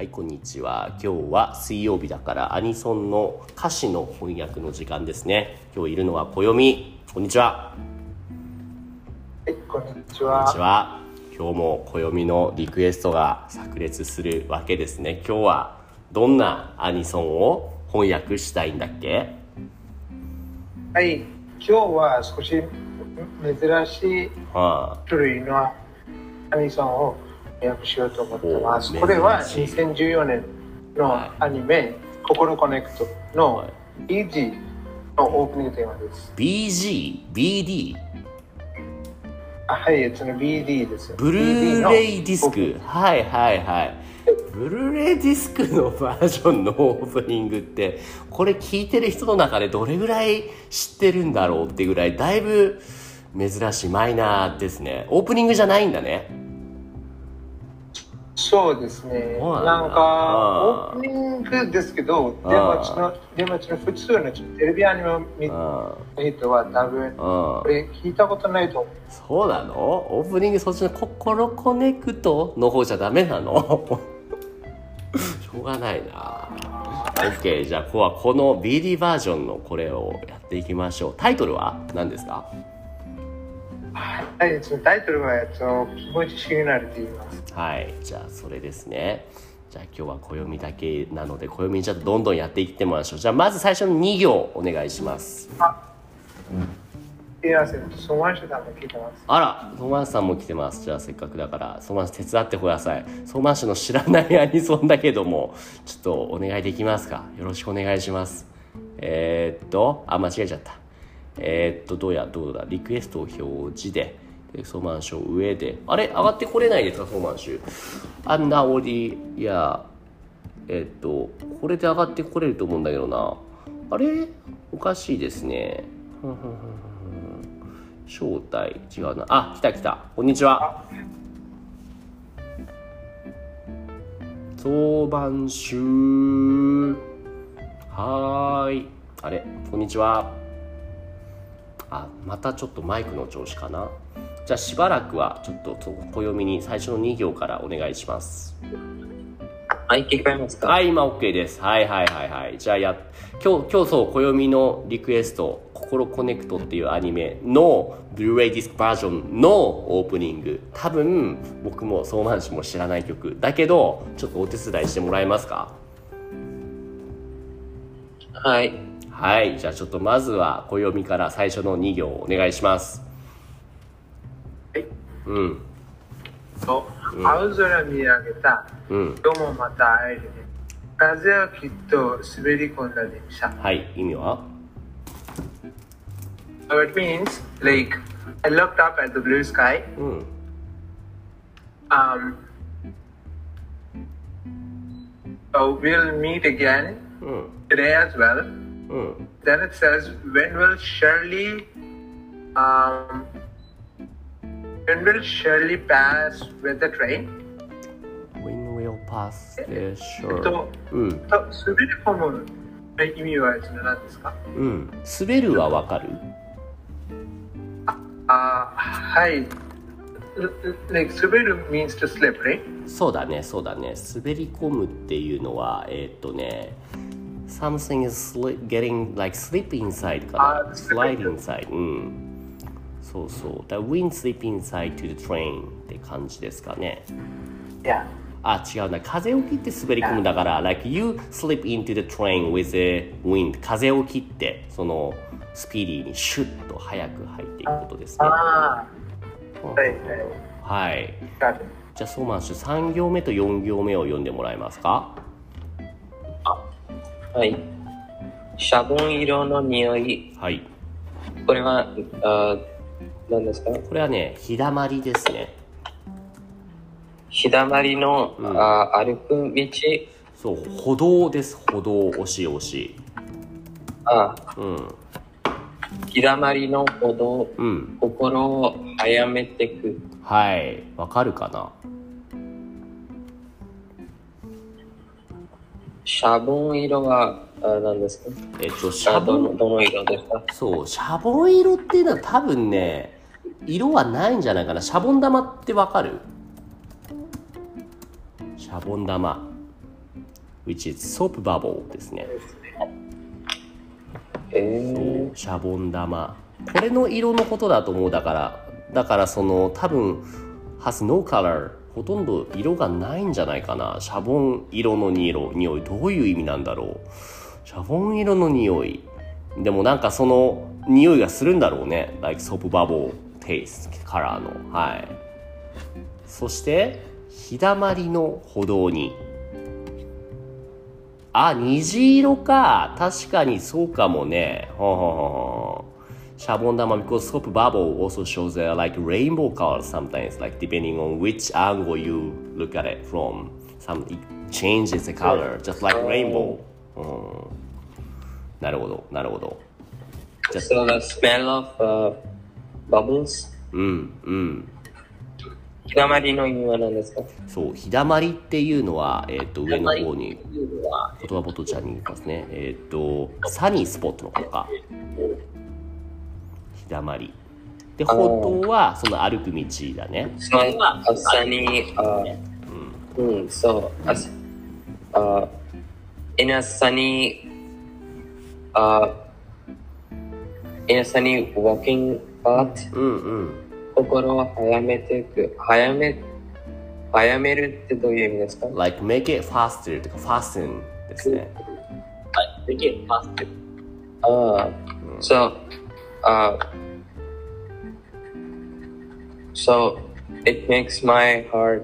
はい、こんにちは。今日は水曜日だからアニソンの歌詞の翻訳の時間ですね。今日いるのは暦。こんにちは。はい、こんにちこんは。にちは。今日も暦のリクエストが炸裂するわけですね。今日はどんなアニソンを翻訳したいんだっけ？はい、今日は少し珍しいは種類のアニソンを訳しようと思ってます。これは珍しい2014年のアニメ「心コネクト」のはい EG のオープニングテーマです。BG、BD、あはい、その BD です。ブルーレイディスク。はいはいはい。ブルーレイディスクのバージョンのオープニングって、これ聞いてる人の中でどれぐらい知ってるんだろうってぐらい、だいぶ珍しいマイナーですね。オープニングじゃないんだね。そうですね。なんだな。んか、オープニングですけど、あーでもその、でもその普通のテレビアニメを見うん。た人は多分、うんこ。れ聞いたことないと思う。そうなの？オープニングそっちの心コネクトの方じゃダメなの？しょうがないな。OK じゃあここはこの BD バージョンのこれをやっていきましょう。タイトルは？何ですか？はい、タイトルは、えっと、気持ちシグナルと言います。はいじゃあそれですねじゃあ今日は暦だけなので暦にちょっとどんどんやっていってもらいましょうじゃあまず最初の2行お願いします。あら、ソーマンシュさんも来てます。じゃあせっかくだから、ソーマンシュ手伝ってください。ソーマンシュの知らないアニソンだけども、ちょっとお願いできますか？よろしくお願いします。えー、っと、あ、間違えちゃった。えー、っと、どうや、どうだ、リクエストを表示で、でソマンシュを上で、あれ？上がってこれないですか、ソマンシュ。あんなおり、いや、えっと、これで上がってこれると思うんだけどな。あれ？おかしいですね。正体違うな。あ来た来た。こんにちは。当番集。はーい。あれ？こんにちは。あまたちょっとマイクの調子かな。じゃあしばらくはちょっと暦に最初の2行からお願いします。はい、聞こえますか。はい今 OK です。はいはいはいはい。じゃあや今日今日そう暦のリクエスト「心コネクト」っていうアニメのブルーレイディスクバージョンのオープニング。多分僕も相馬市も知らない曲だけどちょっとお手伝いしてもらえますか？はい。はいじゃあちょっとまずは暦から最初の2行お願いします。はい。うんと、青空見上げた、うん今日もまた会えるね。風はきっと滑り込んだ電車。はい意味は So it means, like, I looked up at the blue sky. うん Um, so we'll meet again うん today as well. うん Then it says, when will Shirley, um, when will Shirley pass with the train? When will pass the えっ shore と、うんと滑り込むの意味は何ですかうん滑るはわかるあはい。Like, 滑る means to slip, right? そうだねそうだね滑り込むっていうのはえーっとね something is getting like slip inside かなあ slide inside うんそうそう the wind slip inside to the train って感じですかね Yeah. あ違うな風を切って滑り込むだから like you slip into the train with the wind 風を切ってそのスピーディーにシュッと早く入っていくことですねああ、はい、はい。はい。じゃあ、ソーマンシュ3行目と4行目を読んでもらえますか？はい。シャボン色の匂い。はい。これは、あ何ですか？これはね、日だまりですね。日だまりの、うんあ歩く道？そう、歩道です、歩道、押し押し。あうん。日だまりの歩道。うん。心を早めてく。はい。わかるかな？シャボン色は、あ何ですか？えっと、シャあボン、どの色ですか？そう、シャボン色っていうのは多分ね、色はないんじゃないかな。シャボン玉ってわかる？シャボン玉。which is soap bubble ですね。えシャボン玉。これの色のことだと思う。だから、だからその多分 has no color ほとんど色がないんじゃないかな。シャボン色の匂い、匂いどういう意味なんだろう。シャボン色の匂い。でもなんかその匂いがするんだろうね。like soap bubble taste カラーの。はい。そして、日だまりの歩道に。あ、虹色か。確かにそうかもね。ほうほうほうほう。シャボン玉 because soap bubble also shows uh, like rainbow colors sometimes, like depending on which angle you look at it from. Some it changes the color, just like rainbow. うんなるほど、なるほど。just the smell of uh, bubbles? うん、うん。日だまりの意味は何ですか？そう、日だまりっていうのは、えっ、と、上の方に、言葉ボトちゃんに言いますね。えっ、と、サニースポットのことか。日だまり。で、歩道は、その歩く道だね。So, a sunny, uh, hmm, so, a s- uh, in a sunny, uh, in a sunny walking path, うんうん。心を早めていく。早め、早めるってどういう意味ですか like make it faster とか fasten ですね。Make it faster. Ah, so, uh, so it makes my heart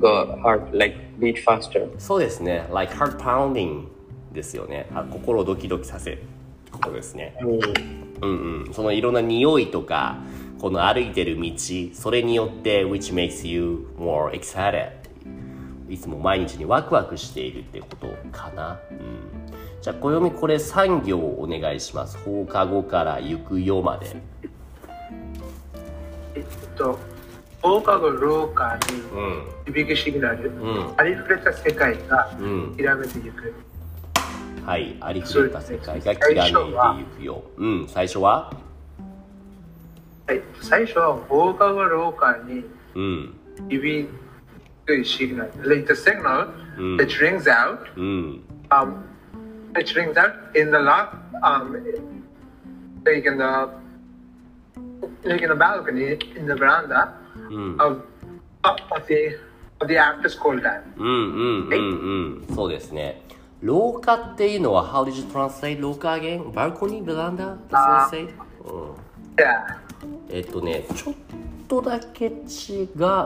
go heart like beat faster. そうですね。like heart pounding ですよね。あ心をドキドキさせることですね。Hmm. うんうん。そのいろんな匂いとか、この歩いてる道、それによって which makes you more excited. いつも毎日にワクワクしているってことかな。うん。じゃあ、暦これ3行お願いします。放課後から行くよまで。えっと、放課後廊下にうん。響くシグナル、んありふれた世界がうんひらめていく。はい。ありふれた世界がきらめいていくよ。うん。最初ははい、最初は放課後廊下にうん。響くシグナル。Like the signal うん which rings out うん。um, which rings out in the lock, um, like in the, like in the balcony, in the veranda うん。of, of the, of the after school time. うんうんうんうん。そうですね。廊下っていうのは、How did you translate 廊下 again? Balcony? Veranda? That's what you say? うん。 Yeah. えっとね、ちょっとだけ違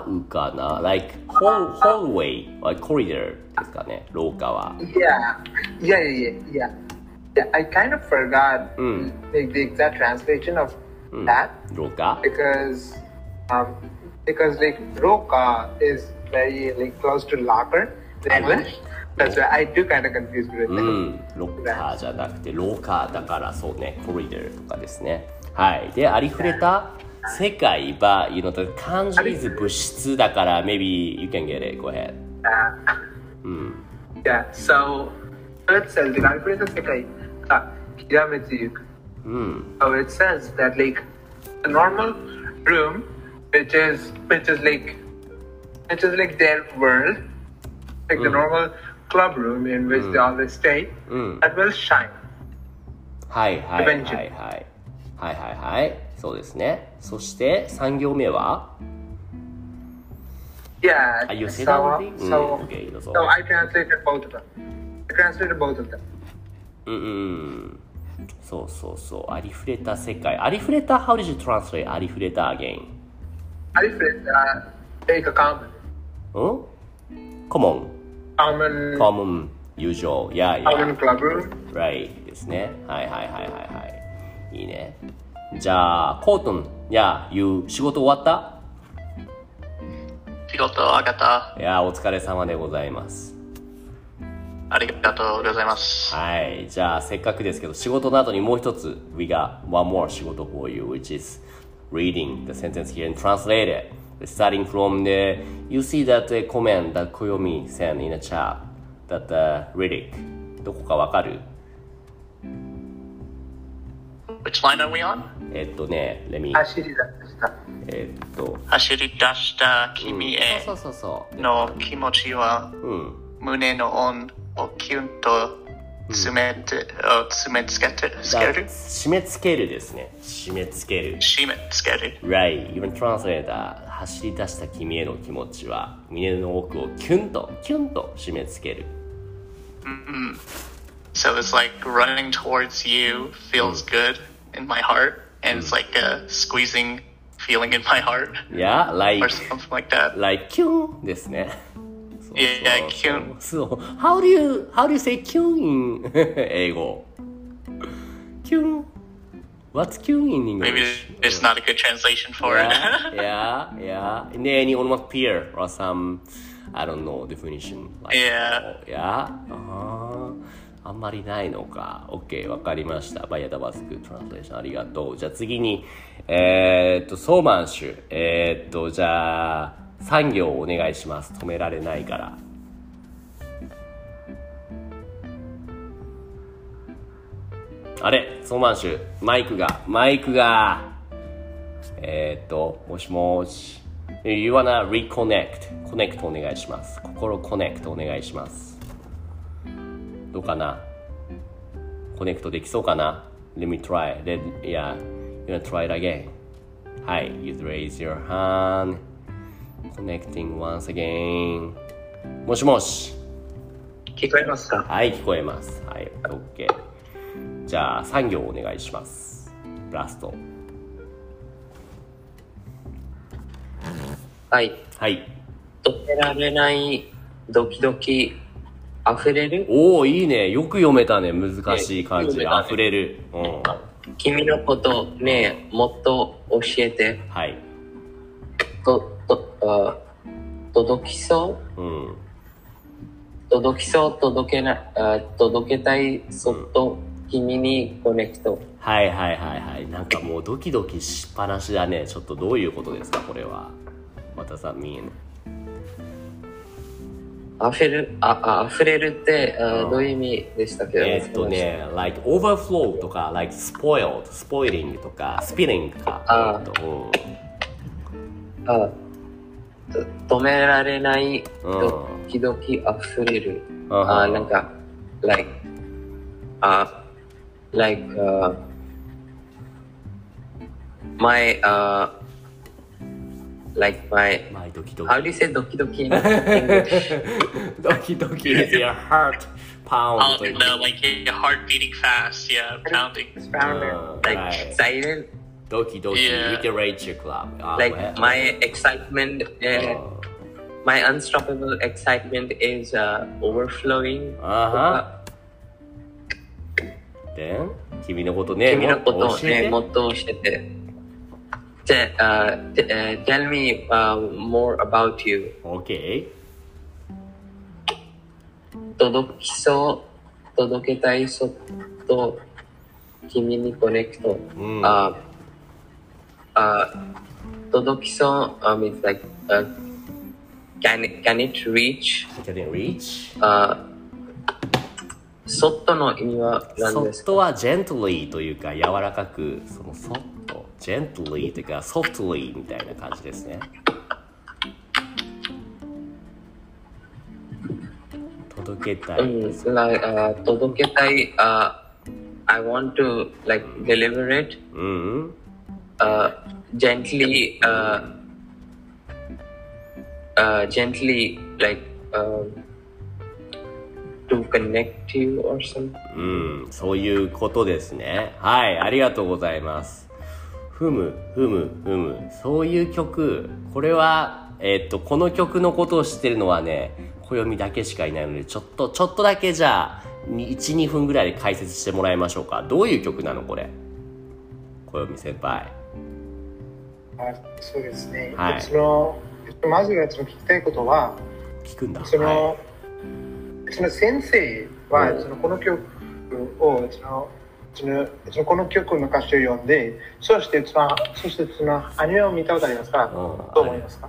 うかな。like, hall, hallway, like corridor ですかね、廊下は。 Yeah. Yeah, yeah, yeah, yeah. Yeah, I kind of forgot Mm. like, the exact translation of that 廊下 because, um, because like roka is very like close to locker in English. That's why I do kind of confused with it. うん。ロッカーじゃなくて、廊下だからそうね、コリドルとかですね。はい。で、ありふれた世界は、you know, the 漢字 is 物質だから、maybe you can get it. Go ahead. Uh, Yeah, so it says the calculator sekai ka hirametsu yuku. うん。So it says that like a normal room, which is which is like which is like their world, like the normal club room in which they always stay, Mm. that will shine. はいはいはいはい。はいはいはい。そうですね。そして、3行目は Yeah. あ、you so, that already? so, うん、OK、どうぞ。so I translated both of them. I translated both of them. うんうんうん。そうそうそう。ありふれた世界。ありふれた How did you translate ありふれた again? I feel uh, take a common, うん ?common. Common, common, usual. Yeah, common yeah. club room. Right ですね。はいはいはいはいはい。いいね。じゃあ、コートン、いや、you 仕事終わった仕事上がった。いや、お疲れ様でございます。ありがとうございます。はい。じゃあ、せっかくですけど、仕事の後にもう一つ、we got one more 仕事 for you, which is reading the sentence here and translate it. Starting from the, you see that the comment that Koyomi sent in the chat, that the Riddick, どこかわかる Which line are we on? えっとね、let me, 走り出した。えっと、走り出した君へそうそうそうそう。の気持ちはうん。胸の温キュンと詰めて、あ詰めつけて、つけだる締め付けるですね締め付ける締めつける。Right, even translator 走り出した君への気持ちは胸の奥をキュンとキュンと締め付ける So it's like running towards you feels good in my heart, and it's like a squeezing feeling in my heart, Yeah, like or something like that. like キュンですねそう Yeah, そうキュンそう How do you how do you say キュン in 英語キュン What's キュン in Maybe English? there's not a good translation for yeah, it. yeah, yeah. And then any onomatopoeia or some, I don't know, definition. Like, Yeah. Yeah? あーあんまりないのか。OK、わかりました。バイアダバスクトランスレーションありがとう。じゃあ次に、えー、っと、ソーマンシュ。えー、っと、じゃあ、産業お願いします。止められないから。あれソーマンシュ、マイクが、マイクが、えー、っと、もしもし。You wanna reconnect? connect お願いします。心 connect お願いします。どうかな？ connect できそうかな ?Let me try. Let, yeah, you wanna try it again? はい、you raise your hand. Connecting once again. もしもし。聞こえますか？はい、聞こえます。はい、OK。じゃあ、産業お願いします。ラスト。はい。はい。止められないドキドキ溢れる？おおいいね。よく読めたね。難しい感じね溢れる。うん。君のことね、もっと教えて。はい。と、と、あ届きそう？うん。届きそう？届けなあ届けたいそっと君にコネクトはいはいはいはい。なんかもうドキドキしっぱなしだね。ちょっとどういうことですか、これは。またさ、見えん。溢れるああ溢れるってあうんどういう意味でしたっけ？えーっとね、like overflow とか、like spoiled, spoiling とか、spilling とか。あえーっとあと止められないうんドキドキ溢れるうんあなんか like あ like uh, my uh, like my うん。まあ、ドキド how do キ。 you say ドキドキ in English? ドキドキ is your heart pound Oh, という。 the, like your heart beating fast, yeah, pounding. It's pounding. うん like はい silent ドキドキ、 Yeah. with the Rachel Club. あ like え my excitement uh, my unstoppable excitement is uh, overflowing あは。で、君のことね、君のことをもっと教えてねもっと教えて Te- uh, t- uh, tell me uh, more about you OK? 届きそう届けたいそっと君にコネクト、うん。 uh, uh, 届きそう um, it's like uh, can, it- can it reach Can you reach? uh, そっとの意味は何そですかっとは gently というか柔らかくそのそっと gently というか softly みたいな感じですね届けたい、うん、like, uh, 届けたい、uh, I want to like deliver it うんうん、uh, gently uh, uh, gently like um, to connect you or something. うん、そういうことですね。はいありがとうございます。ふむふむふむ。そういう曲。これはえっとこの曲のことを知ってるのはね暦だけしかいないのでちょっとちょっとだけじゃあ12分ぐらいで解説してもらいましょうか。どういう曲なのこれ？暦先輩。あそうですね。はい。そのまずはその聞きたいことは、聞くんだ。その、はその先生はそのこの曲をそのそのそのこの曲の歌詞を読んで、そしてそのそしてそのアニメを見たことありますか？ん。どう思いますか？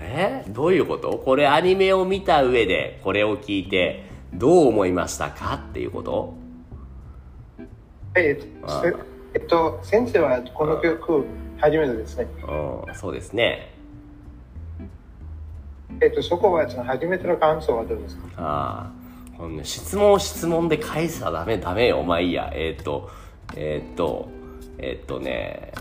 えどういうこと？これアニメを見た上でこれを聞いてどう思いましたか？っていうこと？えっと、えっと、先生はこの曲初めてですね。うんそうですね。えっと、そこはその初めての感想はどうですか？あああのね質問を質問で返しちゃダメダメよまあいいや。えーっとえーっとえーっとね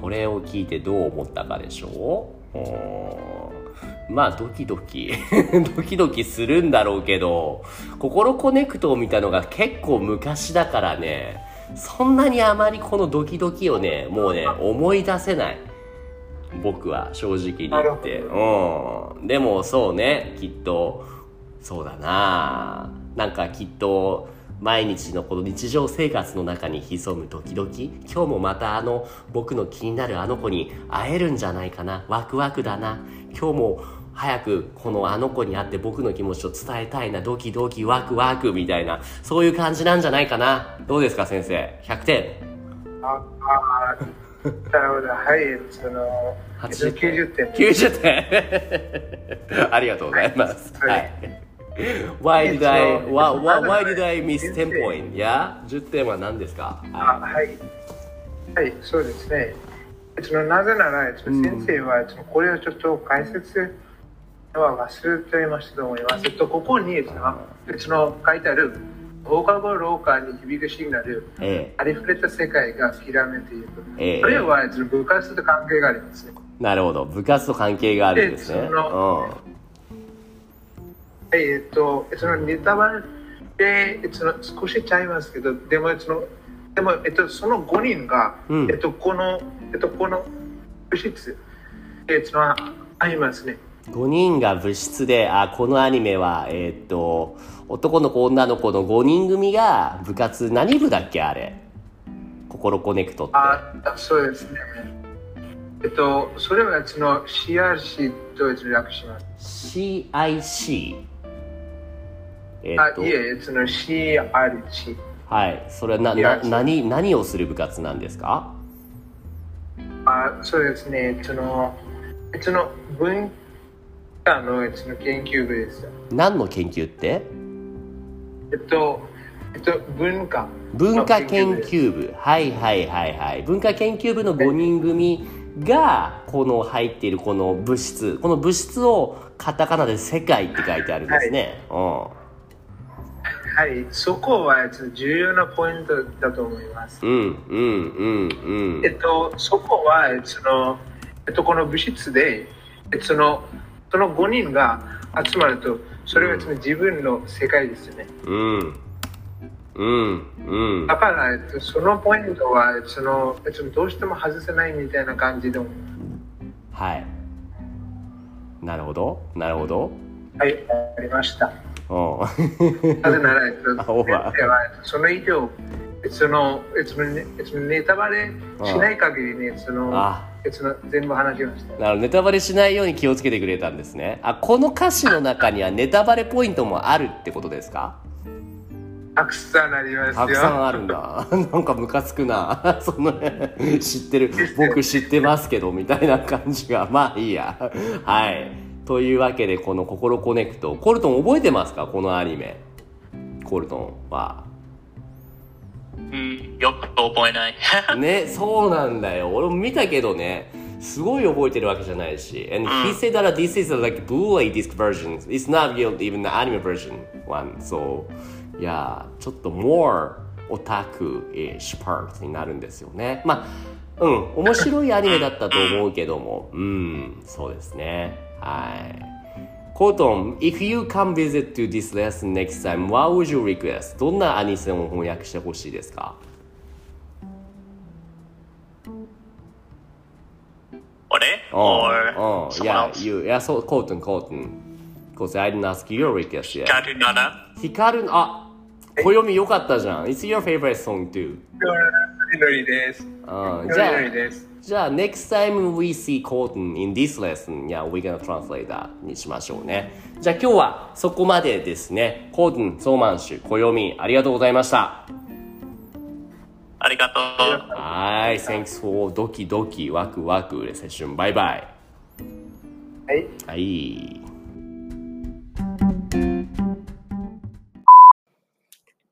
これを聞いてどう思ったかでしょう？まあドキドキ。ドキドキするんだろうけど心コネクトを見たのが結構昔だからねそんなにあまりこのドキドキをねもうね思い出せない。僕は正直に言って。うん。でもそうねきっと。そうだな。なんかきっと毎日のこの日常生活の中に潜むドキドキ。今日もまたあの僕の気になるあの子に会えるんじゃないかな。ワクワクだな。今日も早くこのあの子に会って僕の気持ちを伝えたいなドキドキワクワクみたいなそういう感じなんじゃないかな。どうですか先生？100点。ああなるほど。はいそのえっと80 90点。90点 ありがとうございます。ははい。い。Why did I, えっと why, why, did I miss 先10生 point? いや、10点は何ですか？あははい。はいそうですね。なぜなら先生はこれをちょっと解説は忘れていましたと思います。えっとここにそのその書いてある放課後廊下に響くシグナルい。えありふれた世界がピラミッドということええそれは部活と関係がありますね。え。なるほど。部活と関係があるんですね。でそのえっと、そのネタバレで、その少しちゃいますけど、でも、その、でも、えっと、その5人が、うんえっと、この、えっと、この物質、えっと、ありますね。ん。5人が部室で、あ、このアニメは、えーっと、男の子、女の子の5人組が部活、何部だっけあれ？心コネクトって。あ、そうですね。えっと、それは、その、CRC と略します。CIC。えーっ、と、あいえ、その CRC。はい。それはな、な、何、何をする部活なんですか？あ、そうですね。その、その文化の、その研究部です。何の研究って？えっと、えっと、文化。文化研。究部はいはいはいはい文化研究部の5人組がこの入っているこの物質この物質をカタカナで「世界」って書いてあるんですね、はい、そこはちょっと重要なポイントだと思います。うん、うんうんうんうんえっと、そこは、その、えっと、この物質で、えっとその、その5人が集まると、それは自分の世界ですよね。うん。うん。うん。だから、えっと、そのポイントは、その、えっと、どうしても外せないみたいな感じで。はい。なるほど。なるほど。はい、ありました。うん。なぜなら、えっと、はその以上、えっとその、えっとねえっとネタバレしない限りね、その、あえっとその全部話しました。なるネタバレしないように気をつけてくれたんですねあこの歌詞の中にはネタバレポイントもあるってことですか？たくさんありますよ。たくさんあるんだ。なんかムカつくな。その知ってる。僕知ってますけど、みたいな感じが。まあいいや。はい。というわけで、この心コネクト。コルトン覚えてますか？このアニメ。コルトンは。うん、よく覚えない。ね、そうなんだよ。俺も見たけどね。すごい覚えてるわけじゃないし。And he said that this is a like Blu-ray disc version. It's not even the anime version one. So, yeah, ちょっと more オタク ish part になるんですよね。まあ、うん、面白いアニメだったと思うけども、うん、そうですね。はい。コートン、if you come visit to this lesson next time, what would you request? どんなアニメを翻訳してほしいですか俺 Oh, or oh, someone yeah, else? you, yeah, so, Colton, Colton. Because I didn't ask your request yet. カルナナヒカル、あ、暦よかったじゃん。It's your favorite song too. ノリです。うん、ノじゃあ。じゃあ、next time we see Colton in this lesson, yeah, we're gonna translate that にしましょうね。じゃあ今日はそこまでですね。Colton、ソーマンシュ、暦、ありがとうございました。ありがとう。はい、thanks for ドキドキワクワクセッション。バイバイ。はい。はい。